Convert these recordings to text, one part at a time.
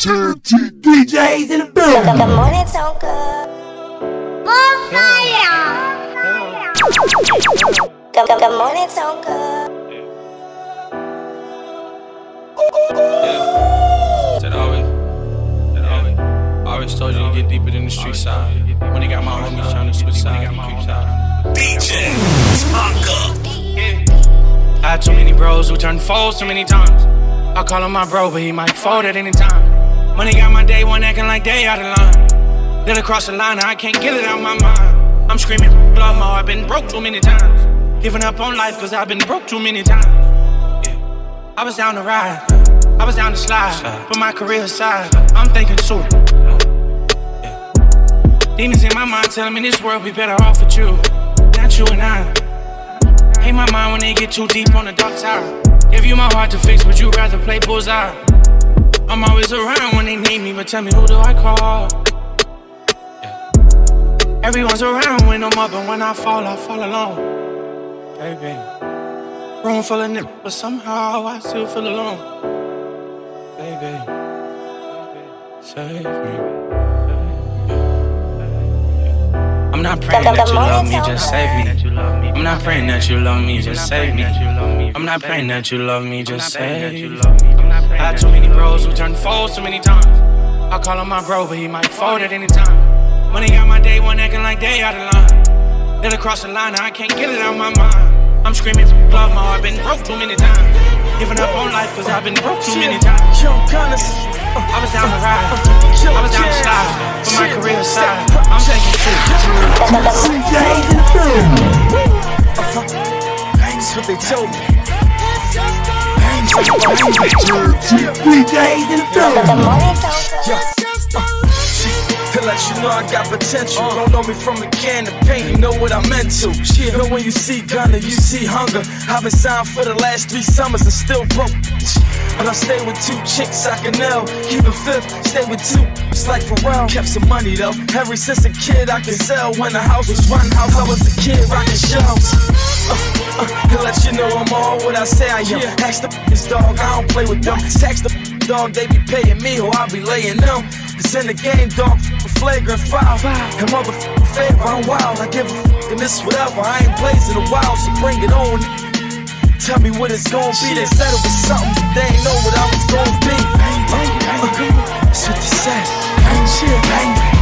DJs in the building. Good morning, Tonka. Bonfire. Good, good, good morning, Tonka. Said always, said always, always told you to get deeper than the street side. When they got my homies trying to switch sides, you creep side. DJ Tonka. I had too many bros who turned foes too many times. I call him my bro, but he might fold at any time. Money got my day one acting like they out of line. Then across the line, I can't get it out my mind. I'm screaming, love more, I've been broke too many times. Giving up on life, cause I've been broke too many times. Yeah. I was down to ride, I was down to slide. Put my career aside, I'm thinking soon. Yeah. Demons in my mind telling me this world be better off with you. Not you and I. Hate my mind when they get too deep on the dark side. Give you my heart to fix, would you rather play bullseye? I'm always around when they need me, but tell me who do I call? Yeah. Everyone's around when I'm up, and when I fall, I fall alone. Baby, room full of niggas, but somehow I still feel alone. Baby, save me. I'm not praying that you love me, just save me. I'm not praying that you love me, just save me. I'm not praying that you love me, just save me. I had too many bros who turned foes too many times. I call him my bro, but he might fold at any time. Money got my day one acting like they out of line. Let across the line, I can't get it out my mind. I'm screaming, love my heart, been broke too many times. Giving up on life, cause I've been broke too many times. I was down to ride, I was down to slide. Put my career aside, I'm taking two. DJs in the building. That's what they told me. DJs in the Good, building. good morning, Tonka. Yeah. Uh, let you know I got potential. Don't know me from a can of paint, you know what I'm into. Shit, know when you see Gunna, you see hunger. I've been signed for the last three summers and still broke. But I stay with two chicks I can know. Keep it fifth, stay with two. It's like Pharrell. Kept some money though. Ever since a kid I could sell. When the house was one house, I was a kid rocking shelves. Uh, uh, to let you know I'm all what I say I am. Ask the this dog, I don't play with them. Text the dog, they be paying me or I be laying them. It's in the game, dog, flagrant foul. And motherfucker favor, I'm wild. I give a fuck and this whatever. I ain't blazing a while, so bring it on. Tell me what it's gonna be. They said it was something, but they ain't know what I was gonna be. Uh, uh, That's what they said. Shit,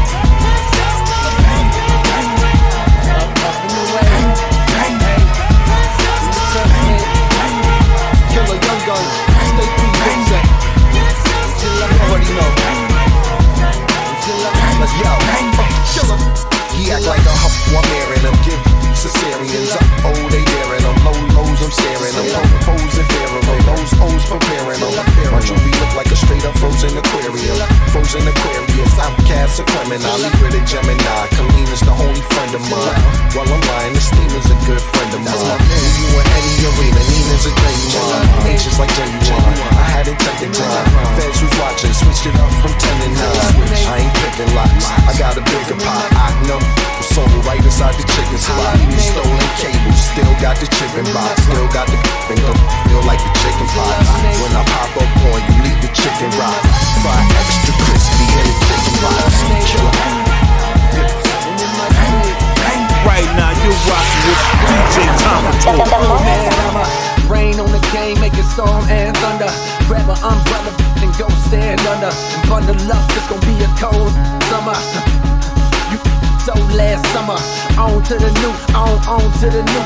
to the new, on, on to the new.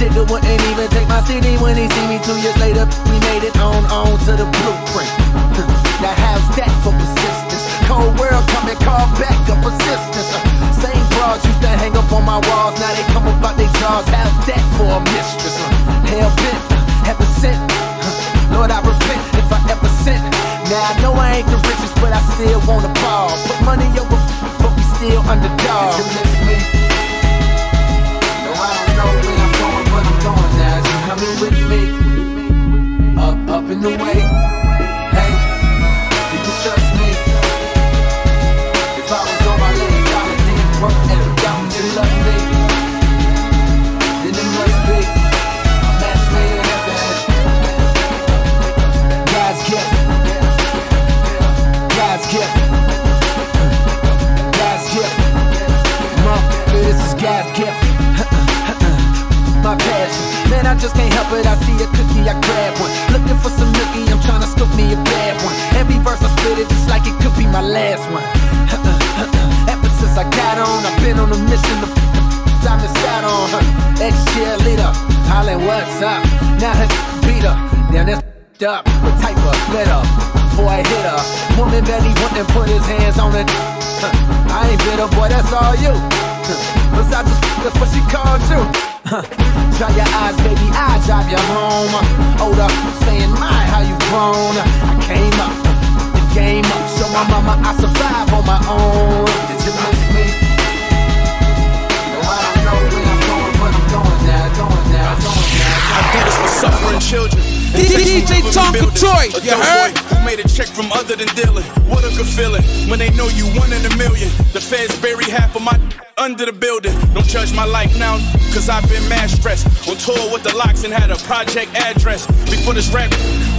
Digger wouldn't even take my city when he see me two years later. We made it on, on to the blueprint. now how's that for persistence? Cold world coming, call back a persistence. Uh, Same bras used to hang up on my walls, now they come about they jaws. How's that for a mistress? Uh, Hell bent, heaven sent. Lord, I repent if I ever sent. Now I know I ain't the richest, but I still wanna ball. Put money over, but we still underdog. Coming with me? Up, up in the just can't help it. I see a cookie, I grab one. Looking for some nookie, I'm trying to scoop me a bad one. Every verse I spit it just like it could be my last one. Uh, uh. Ever since I got on, I've been on a mission to time to sat on her. Ex cheerleader, hollering what's up. Now her beat her, now that's up. What type of glitter? Boy hit her. Woman belly wouldn't put his hands on it. I ain't bitter, boy, that's all you. Cause I just that's what she called you. Dry your eyes, baby, I drive you home. Hold up, saying my how you grown. I came up, the game up. Show my mama I survive on my own. Did you miss me? No, I don't know where I'm going, but I'm going now, going now, going now. I do this for suffering children. DJ Tonka Toy, you heard? who made a check from other than dealing. What a good feeling when they know you one in a million. The feds bury half of my under the building. Don't judge my life now, cause I've been mad stressed. On tour with the locks and had a project address. Before this rap,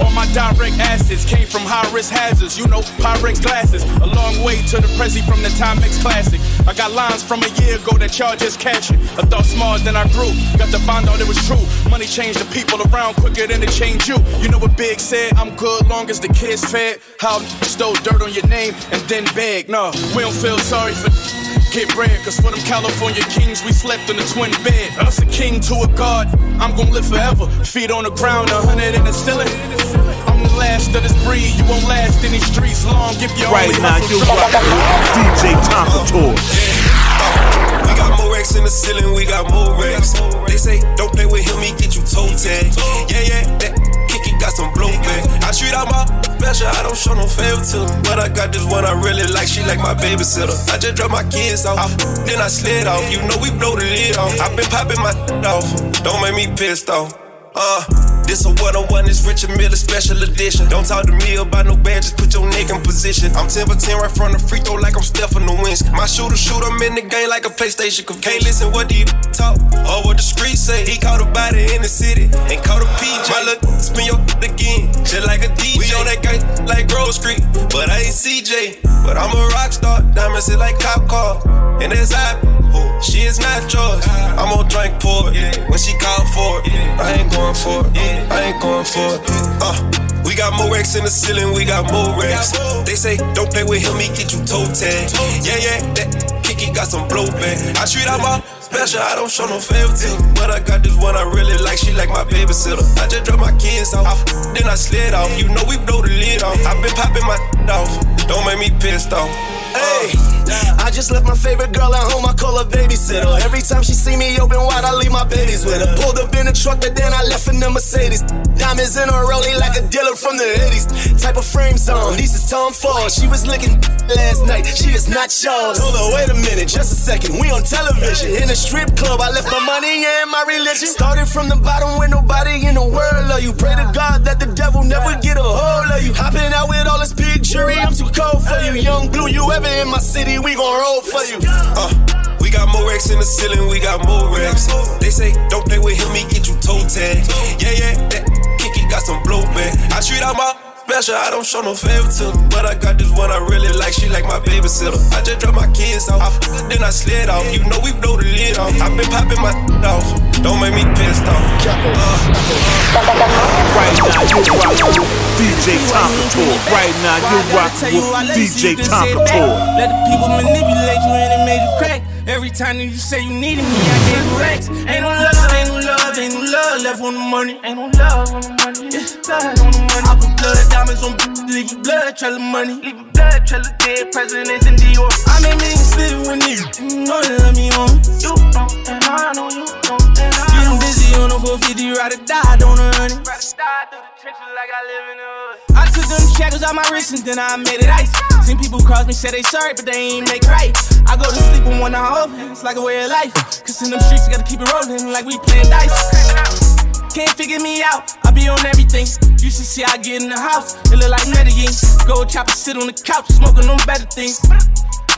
all my direct assets came from high risk hazards. You know, Pyrex glasses. A long way to the Prezi from the Timex Classic. I got lines from a year ago that y'all just catching. I thought smart, than I grew. Got to find out it was true. Money changed the people around quicker than it changed you. You know what Big said? I'm good long as the kids fed. How stole dirt on your name and then beg. No, we don't feel sorry for get bread. Cause for them California kings, we slept in a twin bed. Us a king to a god. I'm gonna live forever. Feet on the ground, a hundred in the ceiling. I'm the last of this breed. You won't last in these streets long if you Right only now, you drug. rockin' with DJ Tonka uh, Toy. We got more racks in the ceiling, we got more racks. They say, don't play with him, he get you toe tagged. Yeah, yeah, that kicky got some blue blowback. I treat all my special, I don't show no favor to them. But I got this one I really like, she like my babysitter. I just drop my kids off, then I slid off. You know we blow the lid off. i been popping my off, don't make me pissed off. Uh, this a one on one, it's Richard Mille special edition. Don't talk to me about no badges, put your neck in position. I'm 10 for 10 right from the free throw like I'm Stephen Wins. My shooter shoot, I'm in the game like a PlayStation. Can't listen what these talk or what the streets say. He caught a body in the city and caught a PJ. My look, spin your again, just like a DJ. We on that guy like Grove Street, but I ain't CJ. But I'm a rock star, diamonds is like cop car. And that's how she is not yours. I'm gonna drink for it when she call for it. I ain't going for it. I ain't going for it. Uh, we got more racks in the ceiling, we got more racks. They say don't play with him, he get you toe tagged. Yeah, yeah, that kicky got some blow blowback. I treat all my special, I don't show no favor to. But I got this one I really like, she like my babysitter. I just drop my kids off, then I slid off. You know we blow the lid off. i been popping my off, don't make me pissed off. Hey, I just left my favorite girl at home, I call her babysitter. Every time she see me open wide, I leave my babies with her. Pulled up in the truck, but then I left in the Mercedes. Diamonds in her rollie like a dealer from the 80s. Type of frames on, these is Tom Ford. She was licking last night, she is not yours. Hold on, wait a minute, just a second. We on television. In a strip club, I left my money and my religion. Started from the bottom with nobody in the world of you. Pray to God that the devil never get a hold of you. Hopping out with all this big jury, I'm too cold for you. Yung Bleu, you ever in my city, we gon' roll for you. Uh, we got more racks in the ceiling, we got more racks. They say, don't play with him, he get you toe tagged. Yeah, yeah, that kicky got some blowback. I treat all my special, I don't show no favor to them. But I got this one I really like, she like my babysitter. I just drop my kids off, then I slid off. You know we blow the lid off. i been popping my off, don't make me pissed off. Uh, uh. Right now, you rockin' with DJ Tonka Toy. Right now, you rockin' with DJ Tonka Toy. Let the people manipulate you and it made you crack. Every time that you say you needed me, I gave you racks. Ain't no love, ain't no love, ain't no love left on the money. Ain't no love on the money. Yeah, love on the money. I put blood diamonds on leave you blood trail of money. Leave you blood trail of dead presidents in Dior. I made millions living with niggas. You know they love me on. You don't, and I know you don't. And I Getting busy on a 450, ride or die, don't run it. Ride or die through the trenches like I live in the hood. I took them shackles out my wrist and then I made it ice. Seen people cross me, say they sorry, but they ain't make right. I go to sleep with one eye open, it's like a way of life. Cause in them streets, you gotta keep it rolling like we playing dice. Can't figure me out, I be on everything. You should see I get in the house, it look like Medellin. Go chopper, sit on the couch, smoking on better things.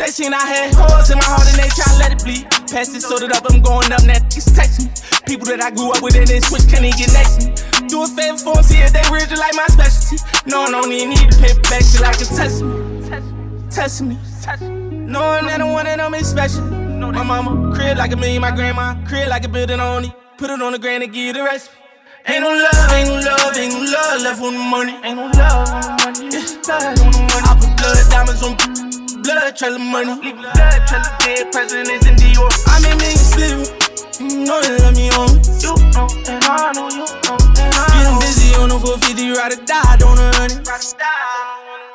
They seen I had holes in my heart and they try to let it bleed. Pass it, sorted up, I'm going up, now niggas text me. People that I grew up with and then switch, can't even get next me. Do a favor for them, see if they real, just like my specialty. No, I don't even need to pay back till I can test me. Test me. Knowing that I'm one of them is special. My mama, crib like a million, my grandma, crib like a building on only. Put it on the grand and give you the rest. Ain't no love, ain't no love, ain't no love left on the money. Ain't no love on the money. Yeah, blood on the money. I put blood diamonds on blood trailer money. Leave blood trailer dead presidents in Dior. I made millions slip. You know you love me on. You know, and I know you know. And I Getting busy on the 450, ride or die, don't run it. Ride or die,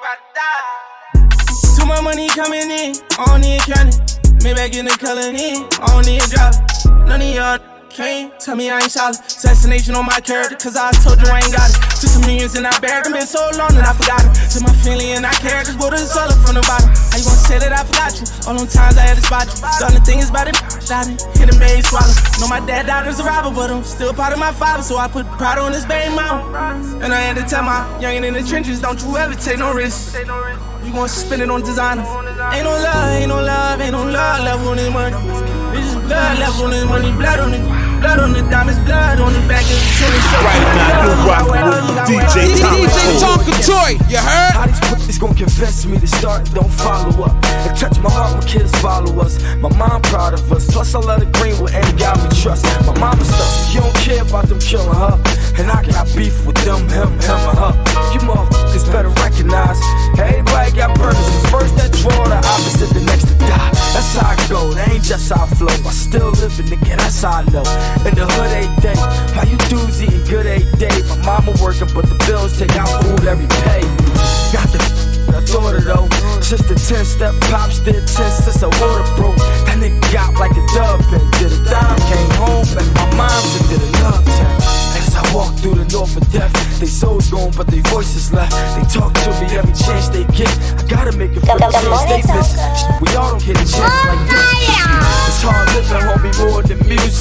ride or die. Too much money coming in, I don't need counting. Maybe in the color in, I don't need driving. None of y'all. Tell me I ain't solid. Assassination on my character, cause I told you I ain't got it. Took some millions and I buried them. Been so long that I forgot it. To my family and I care, just water the solid from the bottom. How you gonna say that I forgot you? All them times I had to spot you. The only thing is about it, shot it, hit him, baby, swallow. Know my dad died as a robber, but I'm still part of my father, so I put pride on this baby mom. And I had to tell my youngin' in the trenches, don't you ever take no risks. You gon' spend it on designer. Ain't no love, ain't no love, ain't no love left on this money. It's just blood on this money, blood on it. Blood on the diamonds, blood on the back of the tennis shirt. Right now, you rockin' with DJ DJ Tonka Toy, you heard? How these pussies gon' convince me to start and don't follow up? They touch my heart when kids follow us. My mom proud of us. Plus, I love the green with any guy we trust. My mama stuff, you don't care about them killing her. And I got beef with them, him, him, or her. You motherfuckers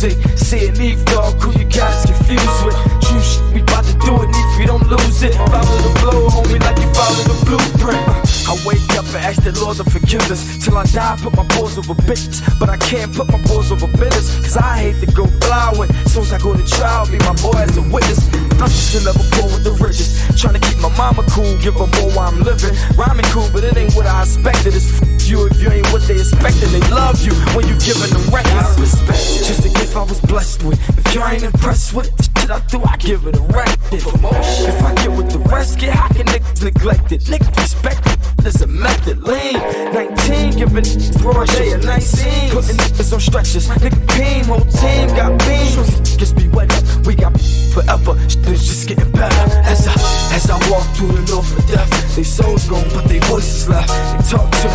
music. See an Eve dog, who you is confused with. True shit, we bout to do it, if we don't lose it. Follow the flow, homie, like you follow the blueprint. I wake up and ask the Lord to forgive us. Till I die, put my balls over bitches. But I can't put my balls over bitters. Cause I hate to go blowing. Soon as I go to trial, be my boy as a witness. I'm just another poor with the riches. Trying to keep my mama cool, give her more while I'm living. Rhyming cool, but it ain't what I expected. It's you if you ain't what they expected. They love you when you giving them records. Just a gift I was blessed with. If you ain't impressed with the shit I do, I give it a record. If I get with the rest, get how can niggas neglect it? Niggas respect it. There's a method, lean. 19, giving broad day a 19. Putting niggas on stretchers. Nigga, team, whole team got beams. Just be wet up, we got forever. Shit's just getting better. As I, as I walk through the north of death, they souls gone, but they voices left. They talk to me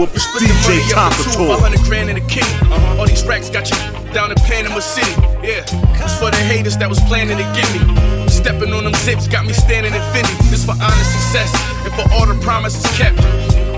you're DJ Tonka Toy. 500 grand in the kitty. All these racks got you down in Panama City. Yeah, it's for the haters that was planning to get me. Stepping on them zips got me standing in Fendi. This for honest success and for all the promises kept.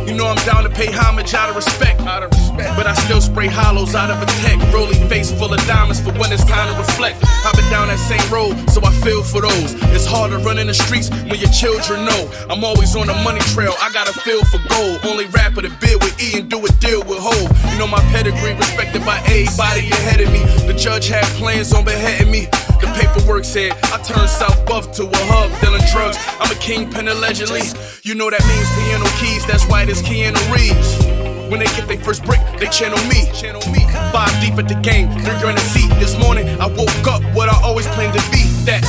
You know I'm down to pay homage out of respect. Out of respect. But I still spray hollows out of a tech. Rolling face full of diamonds for when it's time to reflect. I've been down that same road, so I feel for those. It's hard to run in the streets when your children know. I'm always on the money trail, I got a feel for gold. Only rapper to bid with E and do a deal with Ho. You know my pedigree, respected by everybody ahead of me. The judge had plans on beheading me. The paperwork said I turned South Buff to a hub dealing drugs. I'm a kingpin allegedly. You know that means piano keys, that's why there's Keanu Reeves. When they get their first break, they channel me. Channel me. Five deep at the game, drinker in a seat. This morning, I woke up what I always planned to be. That.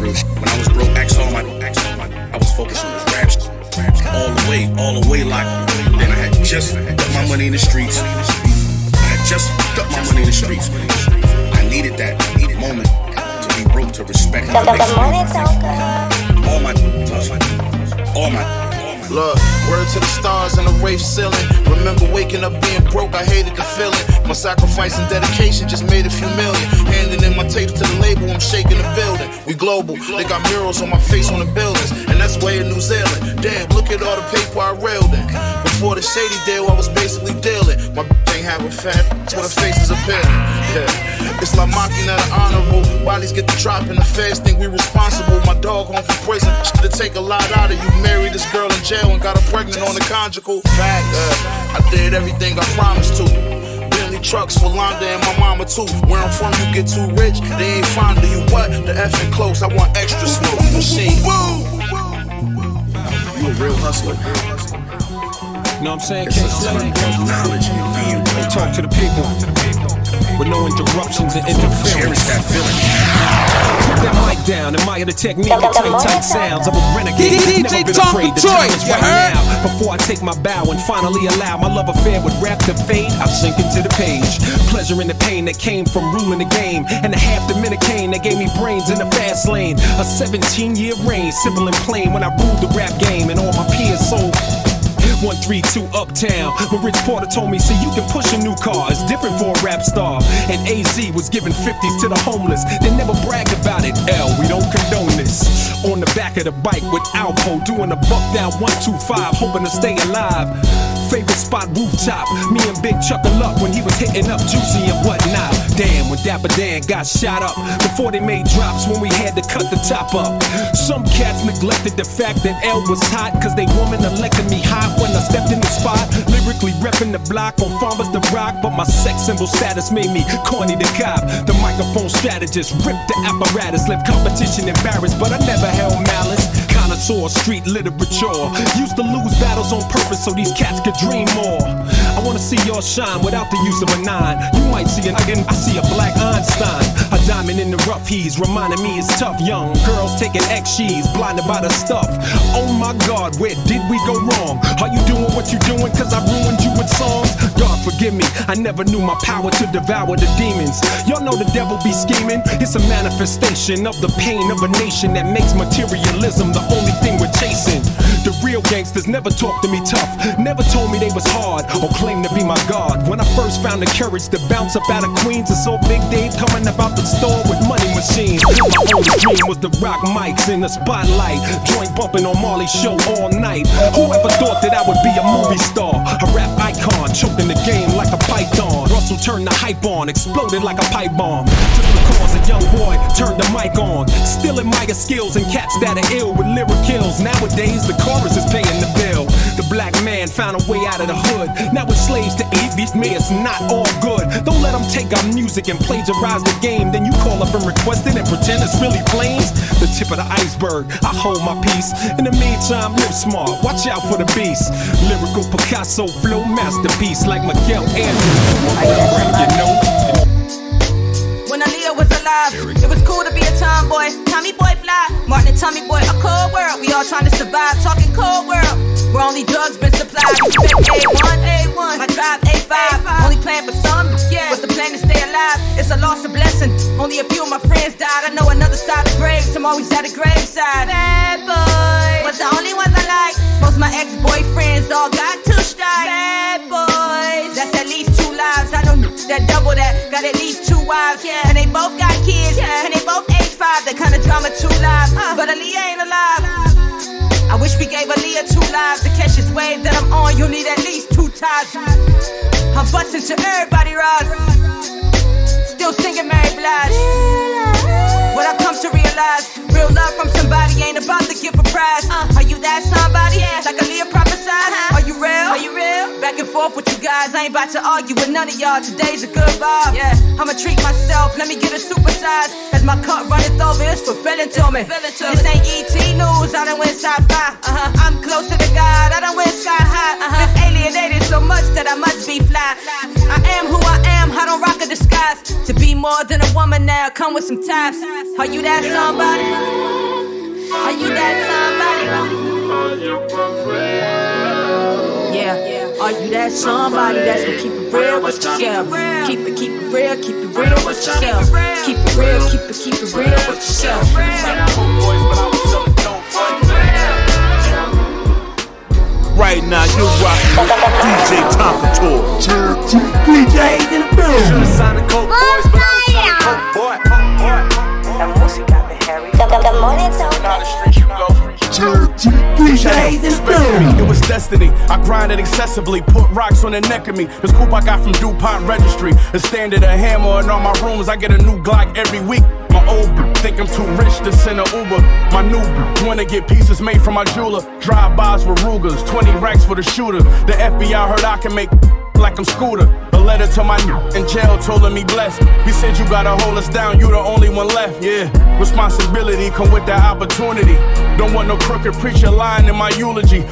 When I was broke, axe on my, axe on my, I was focused on this rap shit. All the way, all the way like. Then I had just got my money in the streets. I had just got my money in the streets. I needed that moment to be broke to respect my The, the, the morning next. Tonka. All my, all my, Look, word to the stars and the rave ceiling. Remember waking up being broke, I hated the feeling. My sacrifice and dedication just made a few million. Handing in my tapes to the label, I'm shaking the building. We global, they got murals on my face on the buildings. And that's way in New Zealand. Damn, look at all the paper I railed in. Before the shady deal, I was basically dealing. My ain't having fat, so the face is appealing. Yeah. It's like mocking at an honorable. Bodies get the drop and the feds think we responsible. My dog home from prison. Shit'll take a lot out of you. Married this girl in jail and got her pregnant on the conjugal. Fact, uh, I did everything I promised to. Trucks for Londa and my mama too. Where I'm from, you get too rich, they ain't fond of you. What? The effing close, I want extra smoke. Machine. You a real hustler. You know what I'm saying? It's Can't a slay. of knowledge and being They talk to the people with no interruptions and interference. Cherish that feeling. Put that mic down, admire the technique Come- and come tight, on, tight sounds of okay. a renegade. DJ Never been Tonka afraid to challenge you right heard? now. Before I take my bow and finally allow my love affair with rap to fade, I sink into the page. Pleasure in the pain that came from ruling the game, and the half Dominican that gave me brains in the fast lane. A 17 year reign, simple and plain when I ruled the rap game, and all my peers sold. 132 Uptown. When Rich Porter told me, see, you can push a new car. It's different for a rap star. And AZ was giving 50s to the homeless. They never bragged about it. L, we don't condone this. On the back of the bike with Alpo, doing a buck down 125, hoping to stay alive. Favorite spot rooftop. Me and Big chuckle up when he was hitting up Juicy and whatnot. Damn, when Dapper Dan got shot up before they made drops when we had to cut the top up. Some cats neglected the fact that L was hot cause they woman elected me hot when I stepped in the spot. Lyrically repping the block on farmers the rock, but my sex symbol status made me corny the cop. The microphone strategist ripped the apparatus, left competition embarrassed, but I never held malice. Connoisseur, street literature. Used to lose battles on purpose so these cats could dream more. I wanna see y'all shine without the use of a nine. You might see an again, I see a black Einstein. A diamond in the rough he's reminding me it's tough. Young girls taking X she's blinded by the stuff. Oh my god, where did we go wrong? Are you doing what you doing? Cause I ruined you with songs? God forgive me, I never knew my power to devour the demons. Y'all know the devil be scheming. It's a manifestation of the pain of a nation that makes materialism the only thing we're chasing. The real gangsters never talked to me tough, never told me they was hard or claimed to be my god. When I first found the courage to bounce up out of Queens, I saw Big Dave coming about the store with money machines. My only dream was to rock mics in the spotlight, joint bumping on Marley's show all night. Whoever thought that I would be a movie star, a rap icon, choking the game like a python. Russell turned the hype on, exploded like a pipe bomb. Because a young boy turned the mic on, still admire skills and cats that are ill with lyric kills. Nowadays, the chorus is paying the bill. The black man found a way out of the hood. Now we're slaves to eat. These me, it's not all good. Don't let them take our music and plagiarize the game. Then you call up and request it and pretend it's really flames. The tip of the iceberg. I hold my peace. In the meantime, live smart. Watch out for the beast. Lyrical Picasso flow masterpiece like Miguel Angelo. You know. Was alive, it was cool to be a tomboy. Tommy boy fly, Martin and Tommy boy, a cold world. We all trying to survive, talking cold world. Where only drugs been supplied. Respect A1, A1, my drive A5. Only plan for some, yeah. What's the plan to stay alive? It's a loss of blessing. Only a few of my friends died. I know another side of graves. I'm always at a graveside. Bad boy was the only ones I like. Most my ex-boyfriends all got two strikes. Bad boys, that's at least two lives. I know that double that got at least two wives. Yeah, and they both got kids. Yeah, and they both age five. That kind of drama two lives. Uh. But Aaliyah ain't alive. I wish we gave Aaliyah two lives to catch this wave that I'm on. You'll need at least two times. I'm busting to everybody, Rod. Still singing Mary Blige. What I've come to realize, real love from somebody ain't about to give a prize. Uh. Are you that somebody? Yeah. Like Aaliyah prophesied. Uh-huh. Are you real? Are you real? Back and forth with you guys. I ain't about to argue with none of y'all. Today's a good vibe. Yeah, I'ma treat myself. Let me get a supersize. As my cup runneth over, it's fulfilling to me. This ain't ET news. I done went sci-fi. Uh-huh. I'm closer to the God. I done went sky high. Uh-huh. Been alienated so much that I must be fly. I am who I am. I don't rock a disguise. To be more than a woman now, come with some ties. Are you that somebody? Are you that somebody? Yeah. Are you that somebody that's gonna keep it real with yourself? Keep it, keep it real, keep it real with yourself. Keep it real, keep it, keep it real with yourself. Right now, you're rocking with DJ Tonka Toy. DJs in the building. Good, good, good morning, Tonka. DJs in the. It was destiny. I grinded excessively, put rocks on the neck of me. This coupe I got from DuPont Registry. The standard, a hammer in all my rooms. I get a new Glock every week. My old think I'm too rich to send a Uber. My new wanna get pieces made from my jeweler. Drive-bys with Rugers, 20 racks for the shooter. The FBI heard I can make like I'm Scooter. A letter to my in jail told him he blessed. He said you gotta hold us down, you the only one left. Yeah, responsibility come with that opportunity. Don't want no crooked preacher lying in my eulogy.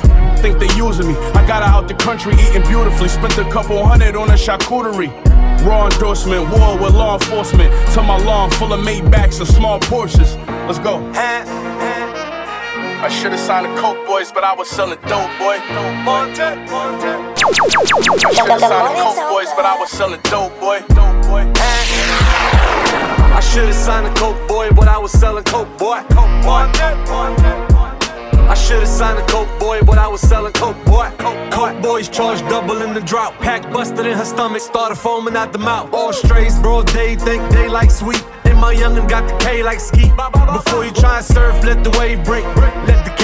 Think they using me. I got out the country eating beautifully. Spent a couple hundred on a charcuterie. Raw endorsement, war with law enforcement. To my lawn full of Maybachs and small Porsches. Let's go. I should've signed the Coke Boys, but I was selling dope, boy. I should've signed the Coke Boys, but I was selling dope, boy. Dope, boy. I should've signed a Coke boy, but I was selling Coke boy. Coke boy. I should've signed a Coke boy, but I was selling Coke boy. Coke, boys charged double in the drought. Pack busted in her stomach, started foaming out the mouth. All strays, bro, they think they like sweet. And my youngin' got the K like ski. Before you try and surf, let the wave break. Let the.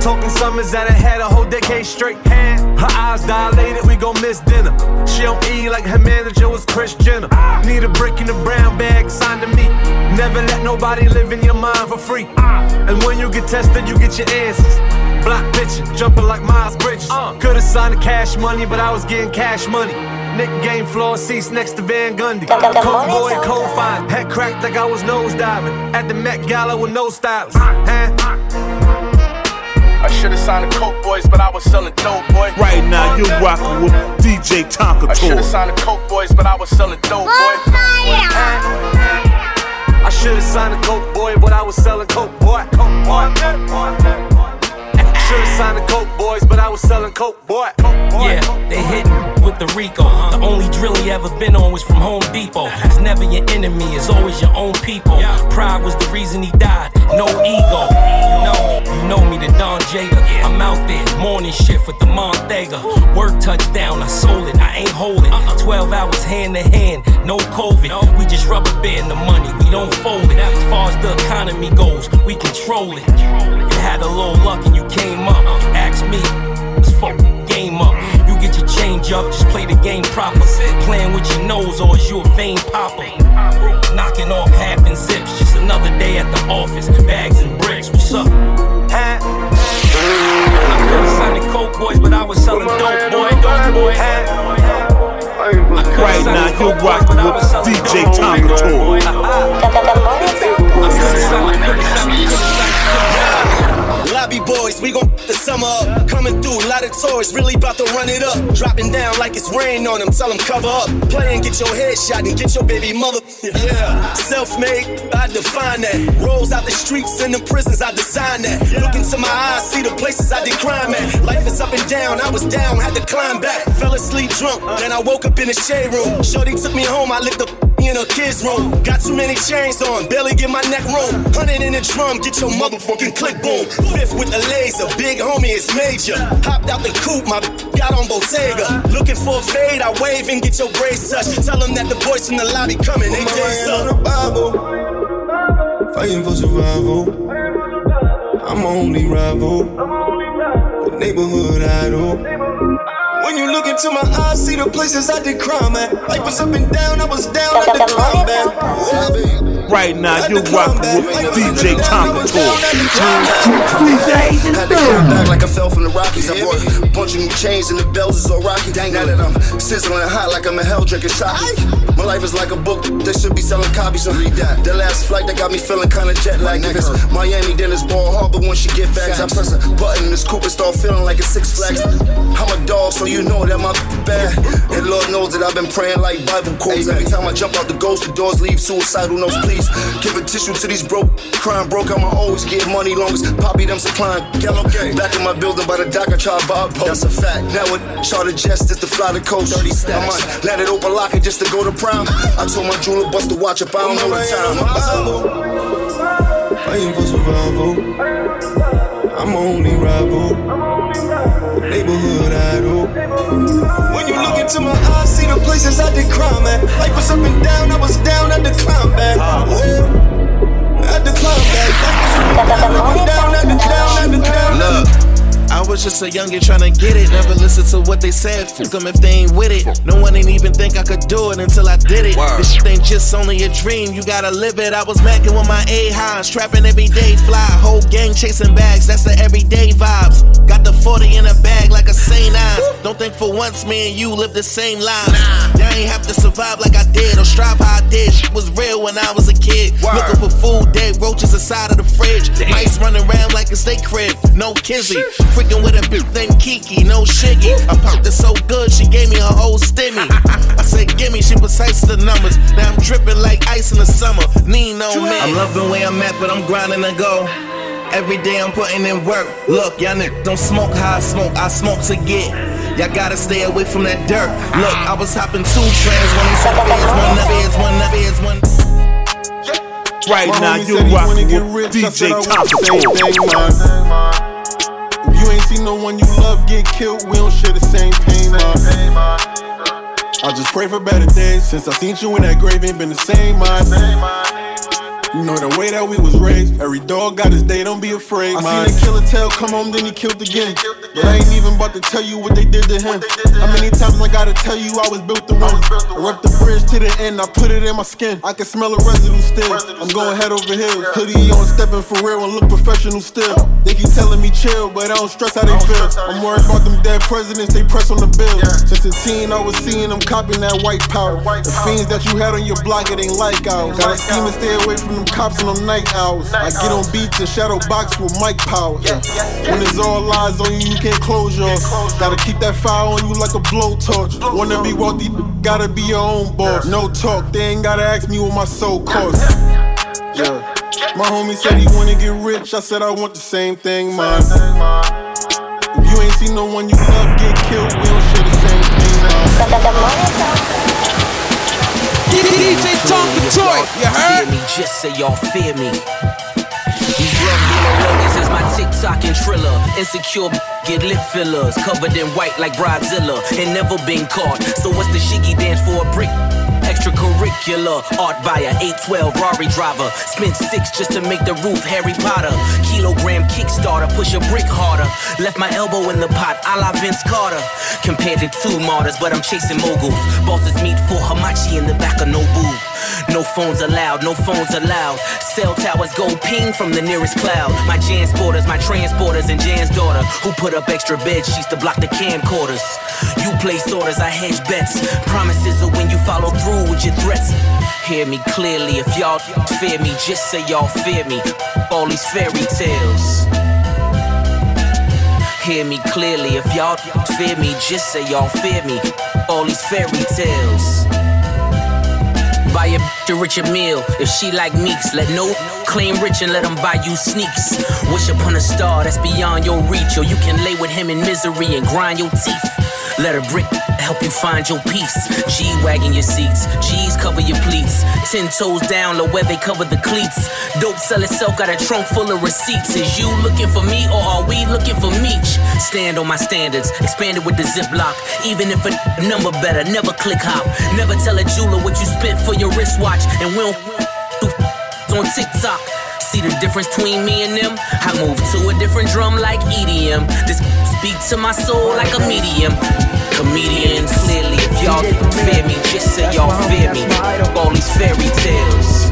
Talking summers that I had a whole decade straight. Her eyes dilated, we gon' miss dinner. She don't eat like her manager was Kris Jenner. Need a brick in a brown bag, signed to me. Never let nobody live in your mind for free. And when you get tested, you get your answers. Block pitching, jumping like Miles Bridges. Uh. Could've signed the cash money, but I was getting cash money. Knick game floor seats next to Van Gundy. Coke boy, cold fine. Head cracked like I was nose diving. At the Met Gala with no stylist. Huh? I should've signed the Coke Boys, but I was selling dope, boy. Right now, you're rocking with DJ Tonka I should've signed the Coke Boys, but I was selling dope, boy. I should've signed a Coke boy, but I was selling Coke boy. Coke boy. Should've signed the Coke boys, but I was selling Coke boy. Yeah, they hitting with the Rico. The only drill he ever been on was from Home Depot. It's never your enemy, it's always your own people. Pride was the reason he died, no ego. No, you know me, the Don Jada. I'm out there, morning shift with the Montega. Work touchdown, I sold it, I ain't holding. 12 hours hand to hand, no COVID. We just rubber band the money, we don't fold it. As far as the economy goes, we control it. You had a little luck and you came up. Ask me, let's fuck game up. You get your change up, just play the game proper. Playing with your nose, or is you a vein popper? Knocking off half and zips, just another day at the office. Bags and bricks, what's up? I could've signed the Coke boys, but I was selling dope, boy, dope, boy. Right now, you're rocking with DJ Tonka Lobby boys, we gon' the summer up. Coming through, a lot of toys, really about to run it up. Dropping down like it's rain on them, tell them cover up. Play and get your head shot and get your baby mother. Yeah, self made, I define that. Rolls out the streets and the prisons, I design that. Look into my eyes, see the places I did crime at. Life is up and down, I was down, had to climb back. Fell asleep drunk, then I woke up in the shade room. Shorty took me home, I licked the in her kids' room. Got too many chains on, barely get my neck room. Hundred in the drum, get your motherfucking click boom. Fifth with the laser, big homie, it's major. Hopped out the coupe, my got on Bottega. Looking for a fade, I wave and get your brace touched. Tell them that the boys from the lobby coming, they days up. Fighting for survival. I'm only rival. The neighborhood idol. When you look into my eyes, see the places I did crime at. Life was up and down, I was down at the climb back. Right now, you're rocking with DJ Tonka Toy. Had to come back like I fell from the Rockies. I bought a bunch of new chains and the bells is all rocky. Now that I'm sizzling hot like I'm a hell drinking sake. My life is like a book they should be selling copies. So read that. The last flight that got me feeling kinda jet lagged. If it's Miami, then it's Bal Harbour once you get back. I press a button in this coupe and start feeling like a Six Flags. I'm a dog, so you know that my bad. And Lord knows that I've been praying like Bible quotes. Every time I jump out the ghost, the doors leave suicidal notes. Please give a tissue to these broke. Crying broke, I'ma always get money long as Poppy them supplying. Yellow Back in my building by the dock, I try to buy a boat. That's a fact. Now with charter jets just to fly the coast. 30 stacks. I might let it open lock it just to go to prime. I told my jeweler bust the watch up, I don't know the time. Fighting for survival. I'm my only rival. The neighborhood idol. When you look into my eyes, see the places I did crime at. Life was up and down, I was down at the climb back. At the climb back. Life was up and down, at the down, at the down. Look. I was just a youngin' tryna get it. Never listen to what they said. Fuck 'em if they ain't with it. No one ain't even think I could do it until I did it. This shit ain't just only a dream. You gotta live it. I was macking with my A highs, trapping every day fly. Whole gang chasing bags. That's the everyday vibes. Got the 40 in a bag like a St. Ives. Don't think for once me and you live the same life. Nah. ain't have to survive like I did or strive how I did. Shit was real when I was a kid. Word. Looking for food, dead roaches inside of the fridge. Damn. Mice running around like a snake crib. No kizzy. Freaking with a bitch named Kiki. No shiggy. I popped it so good, she gave me a whole stimmy. I said, gimme, she precise the numbers. Now I'm dripping like ice in the summer. Nino man. I'm loving where I'm at, but I'm grinding to go. Every day I'm putting in work. Look, y'all niggas don't smoke how I smoke. I smoke to get. Y'all gotta stay away from that dirt. Look, I was hopping two trains, one in feds, one in feds, one feds, one. Right now, you rock with DJ Topical. You no one you love get killed, we don't share the same pain, man. I just pray for better days. Since I seen you in that grave, ain't been the same, man. You know the way that we was raised. Every dog got his day, don't be afraid. I seen a killer tail come home, then he killed again. But I ain't even about to tell you what they did to him. How many times I gotta tell you I was built to win? I rep the bridge to the end, I put it in my skin. I can smell a residue still. I'm going head over heels. Hoodie on, stepping for real and look professional still. They keep telling me chill, but I don't stress how they feel. I'm worried about them dead presidents, they press on the bill. Since a teen, I was seeing them copying that white powder. The fiends that you had on your block, it ain't like ours. Gotta scheme and stay away from them cops on them night hours. I get on beats and shadow box with mic power. When it's all lies on you, you can't close yours. Gotta keep that fire on you like a blowtorch. Wanna be wealthy, gotta be your own boss. No talk, they ain't gotta ask me what my soul costs. Yeah. My homie said he wanna get rich. I said I want the same thing, man. If you ain't seen no one you love get killed, we don't share the same thing, man. DJ Tonka Toy, you heard? Me, just say y'all fear me. These drug dealer is my TikTok and Triller. Insecure get lip fillers, covered in white like Bridezilla, and never been caught. So what's the shiggy dance for a brick? Extracurricular art buyer, 812 Rari driver. Spent six just to make the roof Harry Potter. Kilogram Kickstarter, push a brick harder. Left my elbow in the pot, a la Vince Carter. Compared to two martyrs, but I'm chasing moguls. Bosses meet for Hamachi in the back of Nobu. No phones allowed, no phones allowed. Cell towers go ping from the nearest cloud. My Jan's Jansporters, my transporters, and Jan's daughter, who put up extra bed sheets to block the camcorders. You place orders, I hedge bets. Promises are when you follow through with your threats. Hear me clearly, if y'all fear me, just say y'all fear me. All these fairy tales. Hear me clearly, if y'all fear me, just say y'all fear me. All these fairy tales. Buy a bitch a richer meal. If she like meeks, let no claim rich and let him buy you sneaks. Wish upon a star that's beyond your reach, or you can lay with him in misery and grind your teeth. Let a brick help you find your peace. G wagging your seats, G's cover your pleats. Ten toes down, low where they cover the cleats. Dope sell itself, got a trunk full of receipts. Is you looking for me or are we looking for Meech? Stand on my standards, expanded with the ziplock. Even if a number better, never click hop. Never tell a jeweler what you spent for your wristwatch. And we don't on TikTok. See the difference between me and them? I move to a different drum like EDM. This Speak to my soul like a medium. Comedian, clearly, if y'all fear me, just say y'all fear me. All these fairy tales.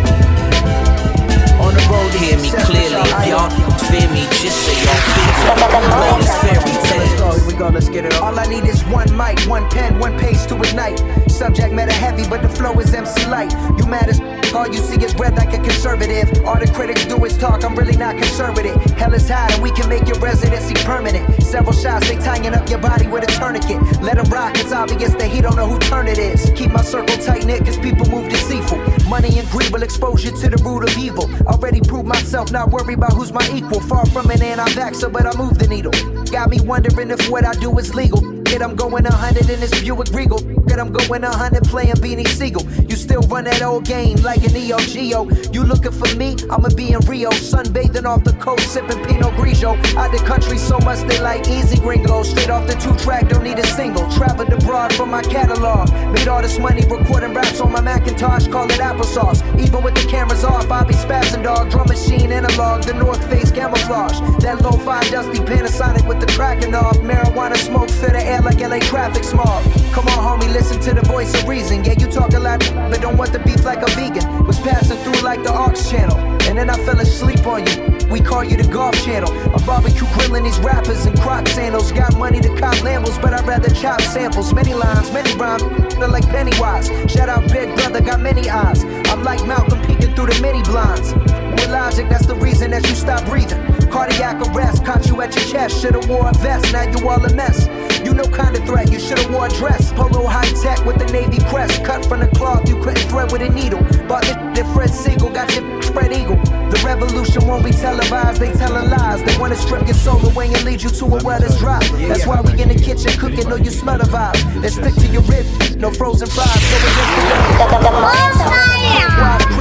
Hear me clearly, if y'all fear me, just say y'all fear me. All these fairy tales. We go, let's get it on. All I need is one mic, one pen, one page to ignite. Subject matter heavy, but the flow is MC Lyte. You mad as all you see is red like a conservative. All the critics do is talk, I'm really not conservative. Hell is hot and we can make your residency permanent. Several shots, they tying up your body with a tourniquet. Let them rock, it's obvious that he don't know who turn it is. Keep my circle tight knit, cause people move deceitful. Money and greed will expose you to the root of evil. Already proved myself, not worry about who's my equal. Far from an anti-vaxxer, but I move the needle. Got me wondering if what I do is legal. Kid, I'm going 100 in this Buick Regal. I'm going 100 playing Beanie Sigel. You still run that old game like an Neo Geo. You looking for me? I'ma be in Rio, sunbathing off the coast, sipping Pinot Grigio. Out the country so much they like easy gringo. Straight off the two track, don't need a single. Traveled abroad for my catalog. Made all this money recording raps on my Macintosh, call it applesauce. Even with the cameras off, I be spazzing dog. Drum machine analog, the North Face camouflage. That low fi dusty Panasonic with the cracking off. Marijuana smoke fill the air like LA traffic smog. Come on, homie, listen to the voice of reason. Yeah, you talk a lot, but don't want the beef like a vegan. Was passing through like the aux channel, and then I fell asleep on you. We call you the golf channel. A barbecue grilling these rappers and croc sandals. Got money to cop Lambos, but I'd rather chop samples. Many lines, many rhymes, they're like Pennywise. Shout out Big Brother, got many eyes. I'm like Malcolm peeking through the mini blinds. With logic, that's the reason that you stop breathing. Cardiac arrest, caught you at your chest. Should've wore a vest, now you all a mess. Know kind of threat, you should've wore a dress. Polo high tech with the navy crest. Cut from the cloth, you couldn't thread with a needle. Bought the that Fred Siegel, got your spread eagle. The revolution won't be televised, they telling lies. They wanna strip your soul away and lead you to a well that's dry. That's why we in the kitchen cooking, know you smell the vibe. And stick to your ribs, no frozen fries. Go against the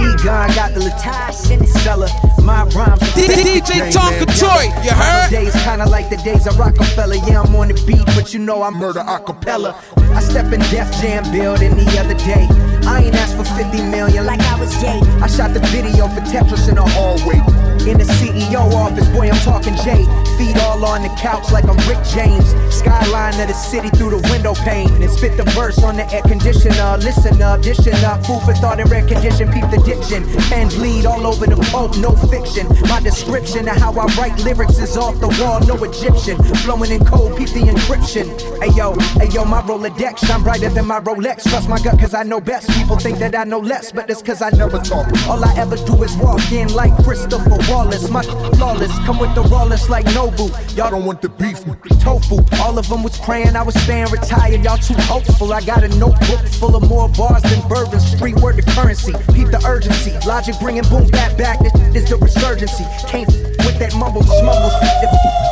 Egon got the Latage in the cellar. My rhymes. DJ Tonka Toy, you heard? Days kinda like the days of Rockefeller. Yeah, I'm on the beat, but you know I murder acapella. I step in Def Jam building the other day. I ain't asked for 50 million like I was Jay. I shot the video for Tetris in the hallway. In the CEO office, boy, I'm talking Jay. Feet all on the couch like I'm Rick James. Skyline of the city through the window pane. And spit the verse on the air conditioner. Listen up, dishing up. Food for thought and red condition. Peep the diction. Pens bleed all over the pope, no fiction. My description of how I write lyrics is off the wall, no Egyptian. Flowing in code, peep the encryption. Ayo, ayo, my Rolodex shine brighter than my Rolex. Trust my gut, cause I know best. People think that I know less, but it's cause I never talk. All I ever do is walk in like Christopher Wallace. My flawless, come with the rawless like Nobu. Y'all don't want the beef with the tofu. All of them was praying I was staying retired. Y'all too hopeful. I got a notebook full of more bars than bourbon. Street word the currency. Peep the urgency. Logic bringing boom back back. This is the resurgency. Can't with that mumble smumble.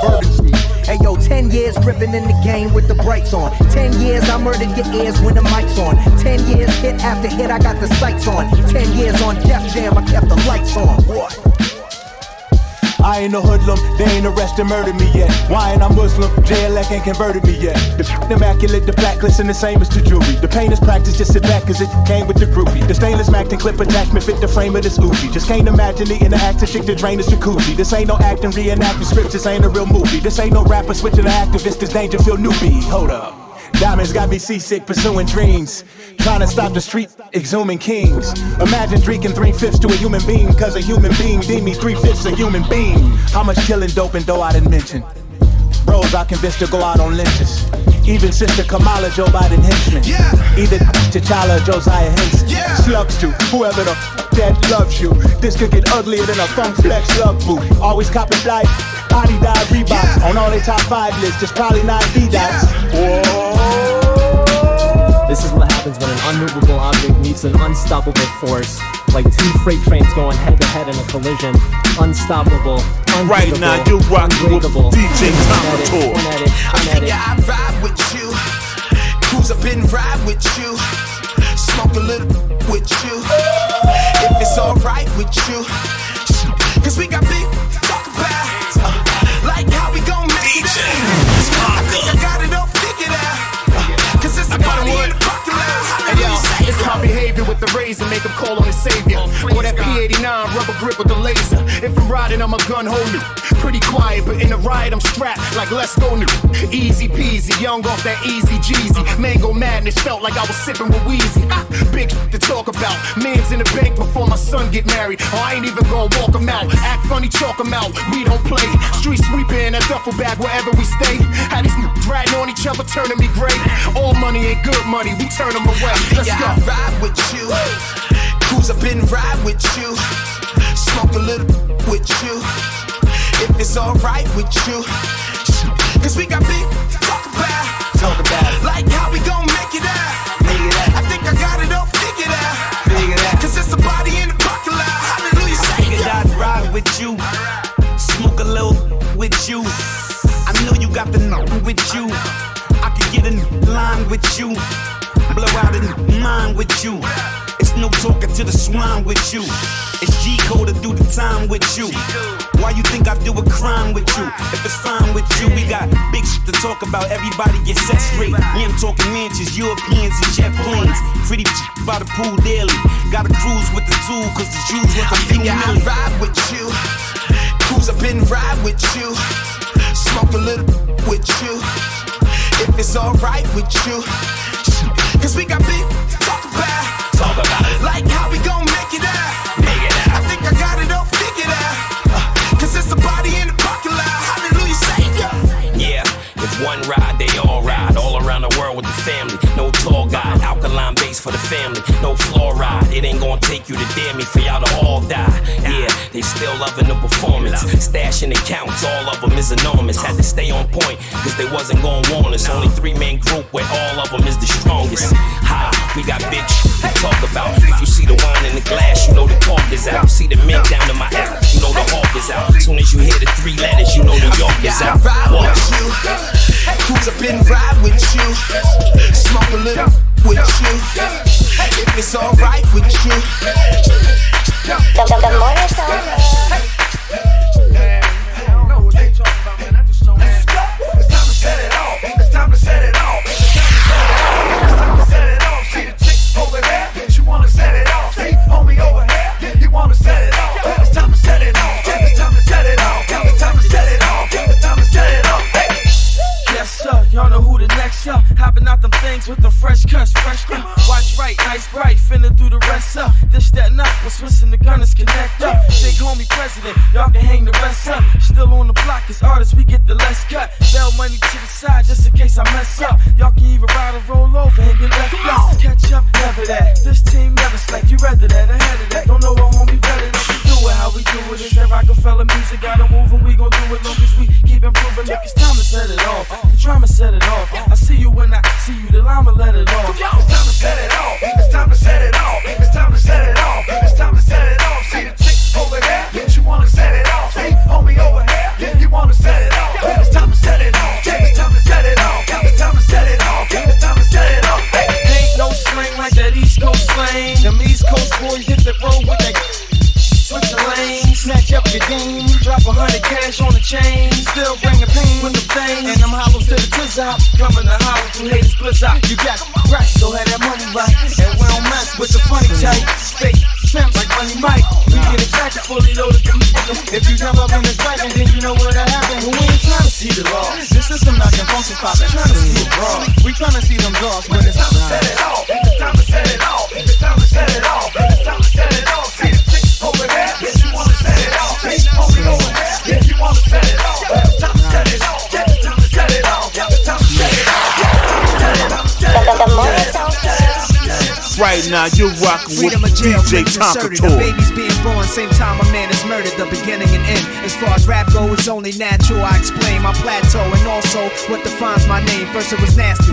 Burdens me. Hey yo, 10 years gripping in the game with the brights on. 10 years I murdered your ears when the mic's on. 10 years hit after hit, I got the sights on. 10 years on Def Jam, I kept the lights on. What? I ain't no hoodlum, they ain't arrested, murdered me yet. Why ain't I Muslim? JLX ain't converted me yet. The immaculate, the black glisten the same as the jewelry. The pain is practice, just sit back cause it came with the groupie. The stainless Mac and clip attachment fit the frame of this Uzi. Just can't imagine the interactive chick to drain this jacuzzi. This ain't no acting, reenacting scripts, this ain't a real movie. This ain't no rapper switching to activist, this Dangerfield newbie. Hold up. Diamonds got me seasick, pursuing dreams. Trying to stop the street, exhuming kings. Imagine drinking three fifths to a human being, cause a human being deemed me three fifths a human being. How much killing dope and dough I didn't mention. Bros I convinced to go out on lynches. Even sister Kamala, Joe Biden henchman. Yeah. Either T'Challa, Josiah Henson. Yeah. Slugs to whoever the f- that loves you. This could get uglier than a funk flex love boot. Always copping flight, body die Reeboks. Yeah. On all their top five lists, just probably not D dots. This is what happens when an unmovable object meets an unstoppable force. Like two freight trains going head to head in a collision. Unstoppable, Right now, you're rocking with DJ Tonka Toy. I figure I'd ride with you. Cruise up and ride with you. Smoke a little with you. If it's alright with you. Cause we got big to talk about. Uh, like how we gon' make it. I think I got it all figured out. Cause it's about wood. Hey yo, it's my behavior with the razor, make him call on his savior. Or that P89 rubber grip with the laser. If I'm riding, I'm a gun holder. Pretty quiet, but in the ride, I'm strapped like let's go new. Easy peasy, young off that easy Jeezy. Mango madness felt like I was sipping with Weezy. Ah, big to talk about. Man's in the bank before my son get married. Oh, I ain't even gonna walk him out. Act funny, chalk him out. We don't play. Street sweeping a duffel bag wherever we stay. Had these niggas riding on each other, turning me gray. All money ain't good money, we turn them away. Let's yeah, go. I ride with you. Cruise up and ride with you. Smoke a little with you. If it's alright with you. Cause we got big to talk about. Talk about it. Like how we gon' make it out. Make it out. I think I got it all figured out. Figured out. Cause it's a body in the parking lot. Hallelujah. I figured I'd ride with you. Smoke a little with you. I know you got the nothing with you. I could get in line with you. Blow out in mind with you. It's no talking to the swine with you. It's G code to do the time with you. Why you think I do a crime with you? If it's fine with you, we got big shit to talk about. Everybody get set straight. Yeah, I'm talking mansions, Europeans, and jet planes. Pretty cheap by the pool daily. Gotta cruise with the tool, cause the Jews I the few I'd ride with you. Cruise up and ride with you. Smoke a little with you. If it's alright with you. Cause we got big to talk about. Talk about it. Like how we gon' for the family. No fluoride. It ain't gonna take you to dare me for y'all to all die. Yeah, they still loving the performance. Stashing accounts, all of them is enormous. Had to stay on point, cause they wasn't gonna warn us. Only three man group where all of them is the strongest. Ha, we got big shit to talk about. If you see the wine in the glass, you know the cork is out. See the mint down in my app, you know the hawk is out. As soon as you hear the three letters, you know New York is out. Ride What? with you. Cruise up and ride with you. Smoke a little with you. If it's alright with you. The, the, the morning zone. Function poppin', trying to see it broad. We trying to see them dogs when it's time to set it off. It's time to set it off. It's time to set it off. It's time to set it off. Right now, you're rocking with Freedom jail, DJ. Tonka The Tour. baby's being born, same time a man is murdered, the beginning and end. As far as rap goes, it's only natural. I explain my plateau and also what defines my name. First it was nasty,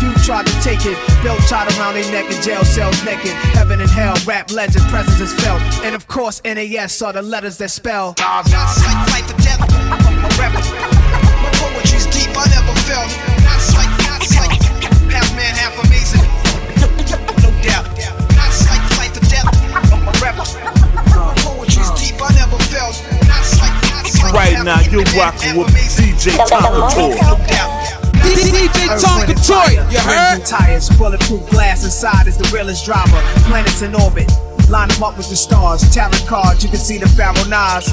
few tried to take it. Belt tied around their neck in jail cells naked. Heaven and hell, rap legend, presence is felt. And of course, NAS are the letters that spell. Life or death, I'm a rebel. My poetry's deep, I never felt. It's like, it's like half man, half amazing. No doubt. It's like life or death, I'm a rebel. My poetry's deep, I never felt. It's like, it's like Right now, you're rocking with. DJ Tonka Toy. No doubt. DJ Tonka Toy, you heard? Tires, bulletproof glass inside is the realest driver. Planets in orbit. Line them up with the stars. Talent cards, you can see the Pharaoh Nas.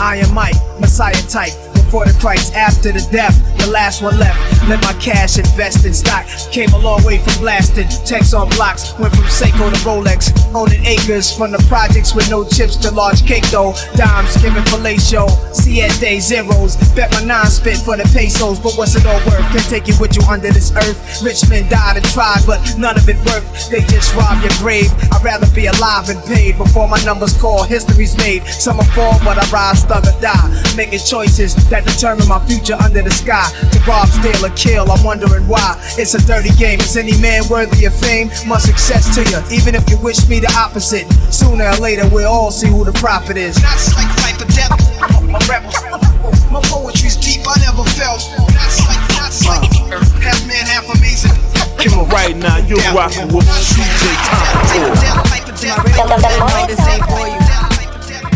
Iron Mike, Messiah type. Before the Christ, after the death, the last one left. Let my cash invest in stock. Came a long way from blasting. Text on blocks, went from Seiko to Rolex. Owning acres from the projects with no chips to large cake dough. Dimes giving fellatio. Siete zeros. Bet my nine spit for the pesos. But what's it all worth? Can't take it with you under this earth. Rich men died and tried, but none of it worked. They just robbed your grave. I'd rather be alive and paid before my numbers call. History's made. Some will fall, but I rise, thug or die. Making choices that determine my future under the sky. To rob, steal, or kill, I'm wondering why. It's a dirty game. Is any man worthy of fame? Much success to you, even if you wish me the opposite. Sooner or later, we'll all see who the prophet is. It's like life or death, I'm rebel. My poetry's deep, I never felt. It's like, it's like half rockin' with DJ Tonka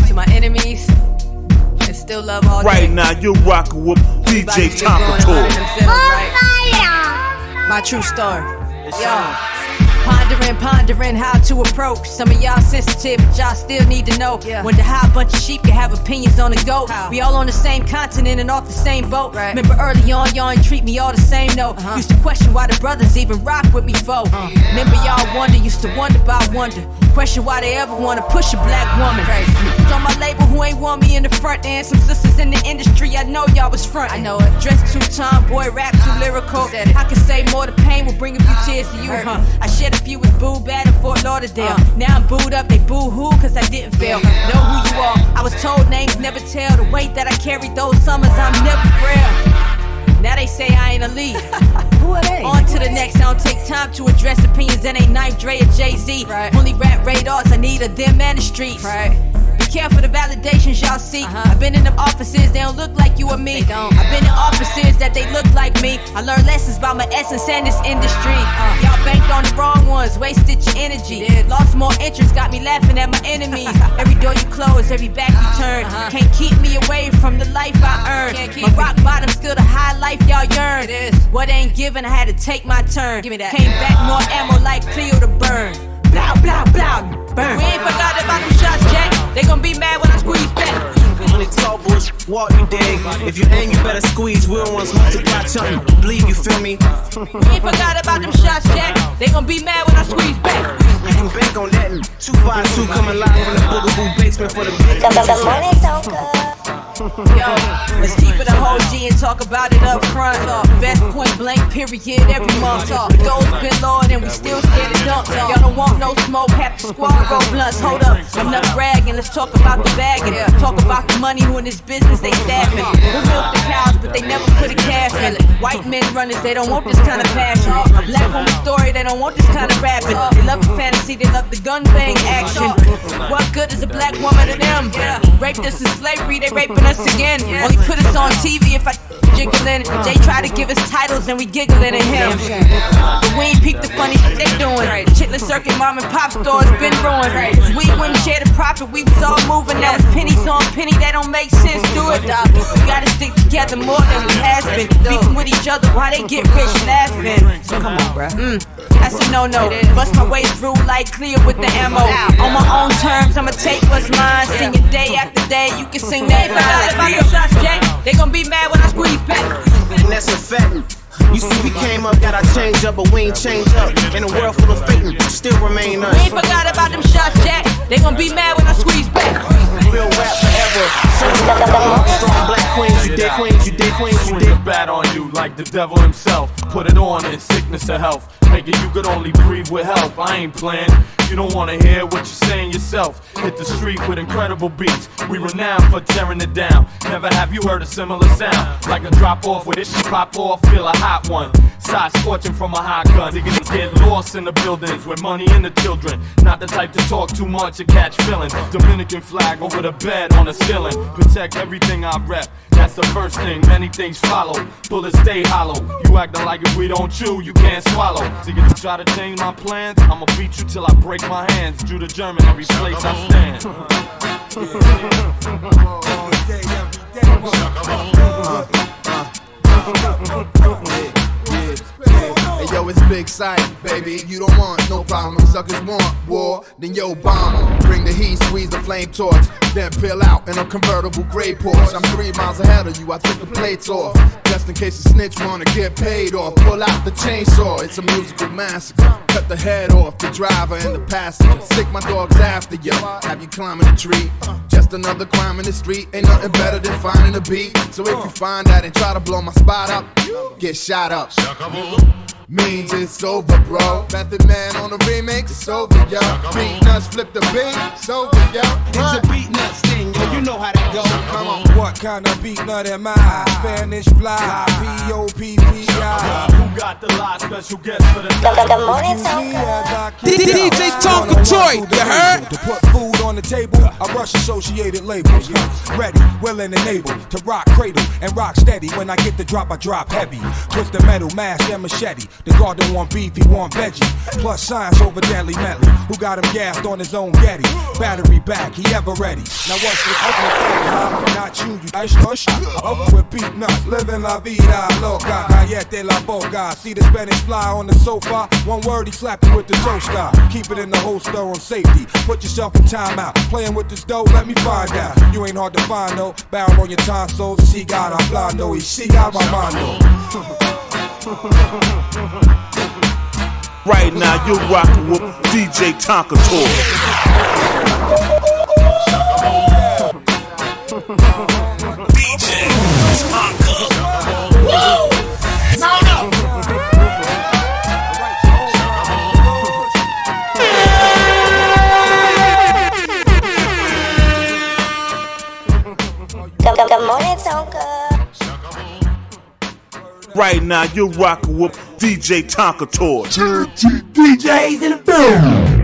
To my enemies, still love all day. Right oh, now, you're rockin' with DJ Tonka My true star. Yo. Pondering, pondering how to approach. Some of y'all sensitive, but y'all still need to know. Wonder how a bunch of sheep can have opinions on the goat. We all on the same continent and off the same boat. Remember early on, y'all ain't treat me all the same, no. Uh-huh. Used to question why the brothers even rock with me, foe. Uh-huh. Remember y'all wonder, used to wonder about wonder. Question why they ever wanna push a black woman. It's on my label who ain't want me in the front end. Some sisters in the industry, I know y'all was front. I know it. Dressed too tomboy, rap too lyrical. I can say more, the pain will bring a few tears to you, huh? I shed a few with Boo Bad in Fort Lauderdale. Uh. Now I'm booed up, they boo hoo, cause I didn't fail. Know who you are. I was told names never tell. The weight that I carried those summers, I'm never frail. Now they say I ain't a lead. Who are they? On to the next. I don't take time to address opinions that ain't Knife Dre or Jay Z. Right. Only rap radars. I need a them and the streets. Right. Be careful the validations y'all see. Uh-huh. I've been in them offices, they don't look like you or me. I've been in offices that they look like me. I learned lessons about my essence and this industry. Uh. Y'all banked on the wrong ones, wasted your energy. Lost more interest, got me laughing at my enemies. every door you close, every back you uh-huh. turn. Uh-huh. Can't keep me away from the life I earned. My rock bottom still the high life y'all yearn. What ain't given, I had to take my turn. Give me that. Came back more ammo like Cleo to burn. Blah, blah, blah, burn. We ain't forgot about them shots, Jack. They gon' be mad when I squeeze back. When they talk bullshit, walk you dig. If you aim, you better squeeze. We don't want to multiply, something. Bleed, you feel me? We ain't forgot about them shots, Jack. They gon' be mad when I squeeze back. You can bank on that. 252 coming live from the Boogaboo basement for the big. Yo, let's keep it a whole G and talk about it up front. Best point blank period every month. The goals been lower and we still scared to dump. Y'all don't want no smoke, half the squad roll blunts. Hold up, enough bragging. Let's talk about the bagging. Talk about the money who in this business they staffing. We milk the cows, but they never put a calf in. It. White men runners, they don't want this kind of passion. Black woman story, they don't want this kind of rapping. They love the fantasy, they love the gun bang action. What good is a black woman to them? Raped us in slavery, they raping us again. Only put us on TV if I jiggling. Jay try to give us titles and we giggling at him. But we ain't peep the funny shit they doing. Chitlin circuit, mom and pop stores been ruined. We wouldn't share the profit, we was all moving. Now it's pennies on penny, that don't make sense. Do it, dog. We gotta stick together more than we has been. Beefing with each other while they get rich laughing. So come on, bruh. Mm, that's a no no. Bust my way through like clear with the ammo. On my own terms, I'ma take what's mine. Sing it day after day. You can sing Jay. They gon' be mad when I squeeze And that's a fact. You see, we came up, got our change up, but we ain't change up. In a world full of fake, still remain us. We ain't forgot about them shots, Jack. They gon' be mad when I squeeze back. Real rap forever. Strong black queens, you dig queens, you dig queens, you dig. bad on you like the devil himself. Put it on in sickness or health. Making you could only breathe with help. I ain't playing. You don't wanna hear what you're saying yourself. Hit the street with incredible beats. We renowned for tearing it down. Never have you heard a similar sound. Like a drop off with it, she pop off, feel a hot one. Side scorching from a hot gun. Niggas get lost in the buildings with money and the children. Not the type to talk too much or catch feelings. Dominican flag over the bed on the ceiling. Protect everything I rep. That's the first thing. Many things follow. Bullets stay hollow. You acting like if we don't chew, you can't swallow. So you try to change my plans, I'ma beat you till I break my hands. Judah German, every place I stand. Hey yo, it's big sight, baby. You don't want no problem. Suckers want war, then yo bomb. Bring the heat, squeeze the flame torch, then peel out in a convertible gray Porsche. I'm three miles ahead of you. I took the plates off, just in case the snitch wanna get paid off. Pull out the chainsaw. It's a musical massacre. Cut the head off the driver and the passenger. Stick my dogs after you. Have you climbing a tree? Just another crime in the street. Ain't nothing better than finding a beat. So if you find that and try to blow my spot up, get shot up. Means it's over, bro. Method Man on the remix, it's over, yo. Beatnuts, flip the beat, it's over, yo. It's a Beatnuts thing, yo. You know how that go. Come on. What kind of beat nut am I? Spanish fly, P O P P I. Who got got the lot special guest for the The, the morning Tonka. DJ Tonka Toy, you heard? To put food on the table, I rush associated labels. Ready, willing, and able to rock cradle and rock steady. When I get the drop, I drop heavy. Twist the metal, mask, and machete. The guard don't want beef, he want veggie. Plus science over deadly medley. Who got him gassed on his own Getty? Battery back, he ever ready. Now what's the open Not you, you I shush. Up with Beatnuts, living la vida loca. Callete la boca. See the Spanish fly on the sofa. One word, he slap you with the toaster. Keep it in the holster on safety. Put yourself in timeout. Playing with this dough, let me find out. You ain't hard to find, no. Barrel on your tonsils. She got a blando. She got my mondo. Right now, you're rocking with DJ Tonka DJ Tonka. Sound up. Tonka. Right now, you're rocking with DJ Tonka Toy. DJs in the building.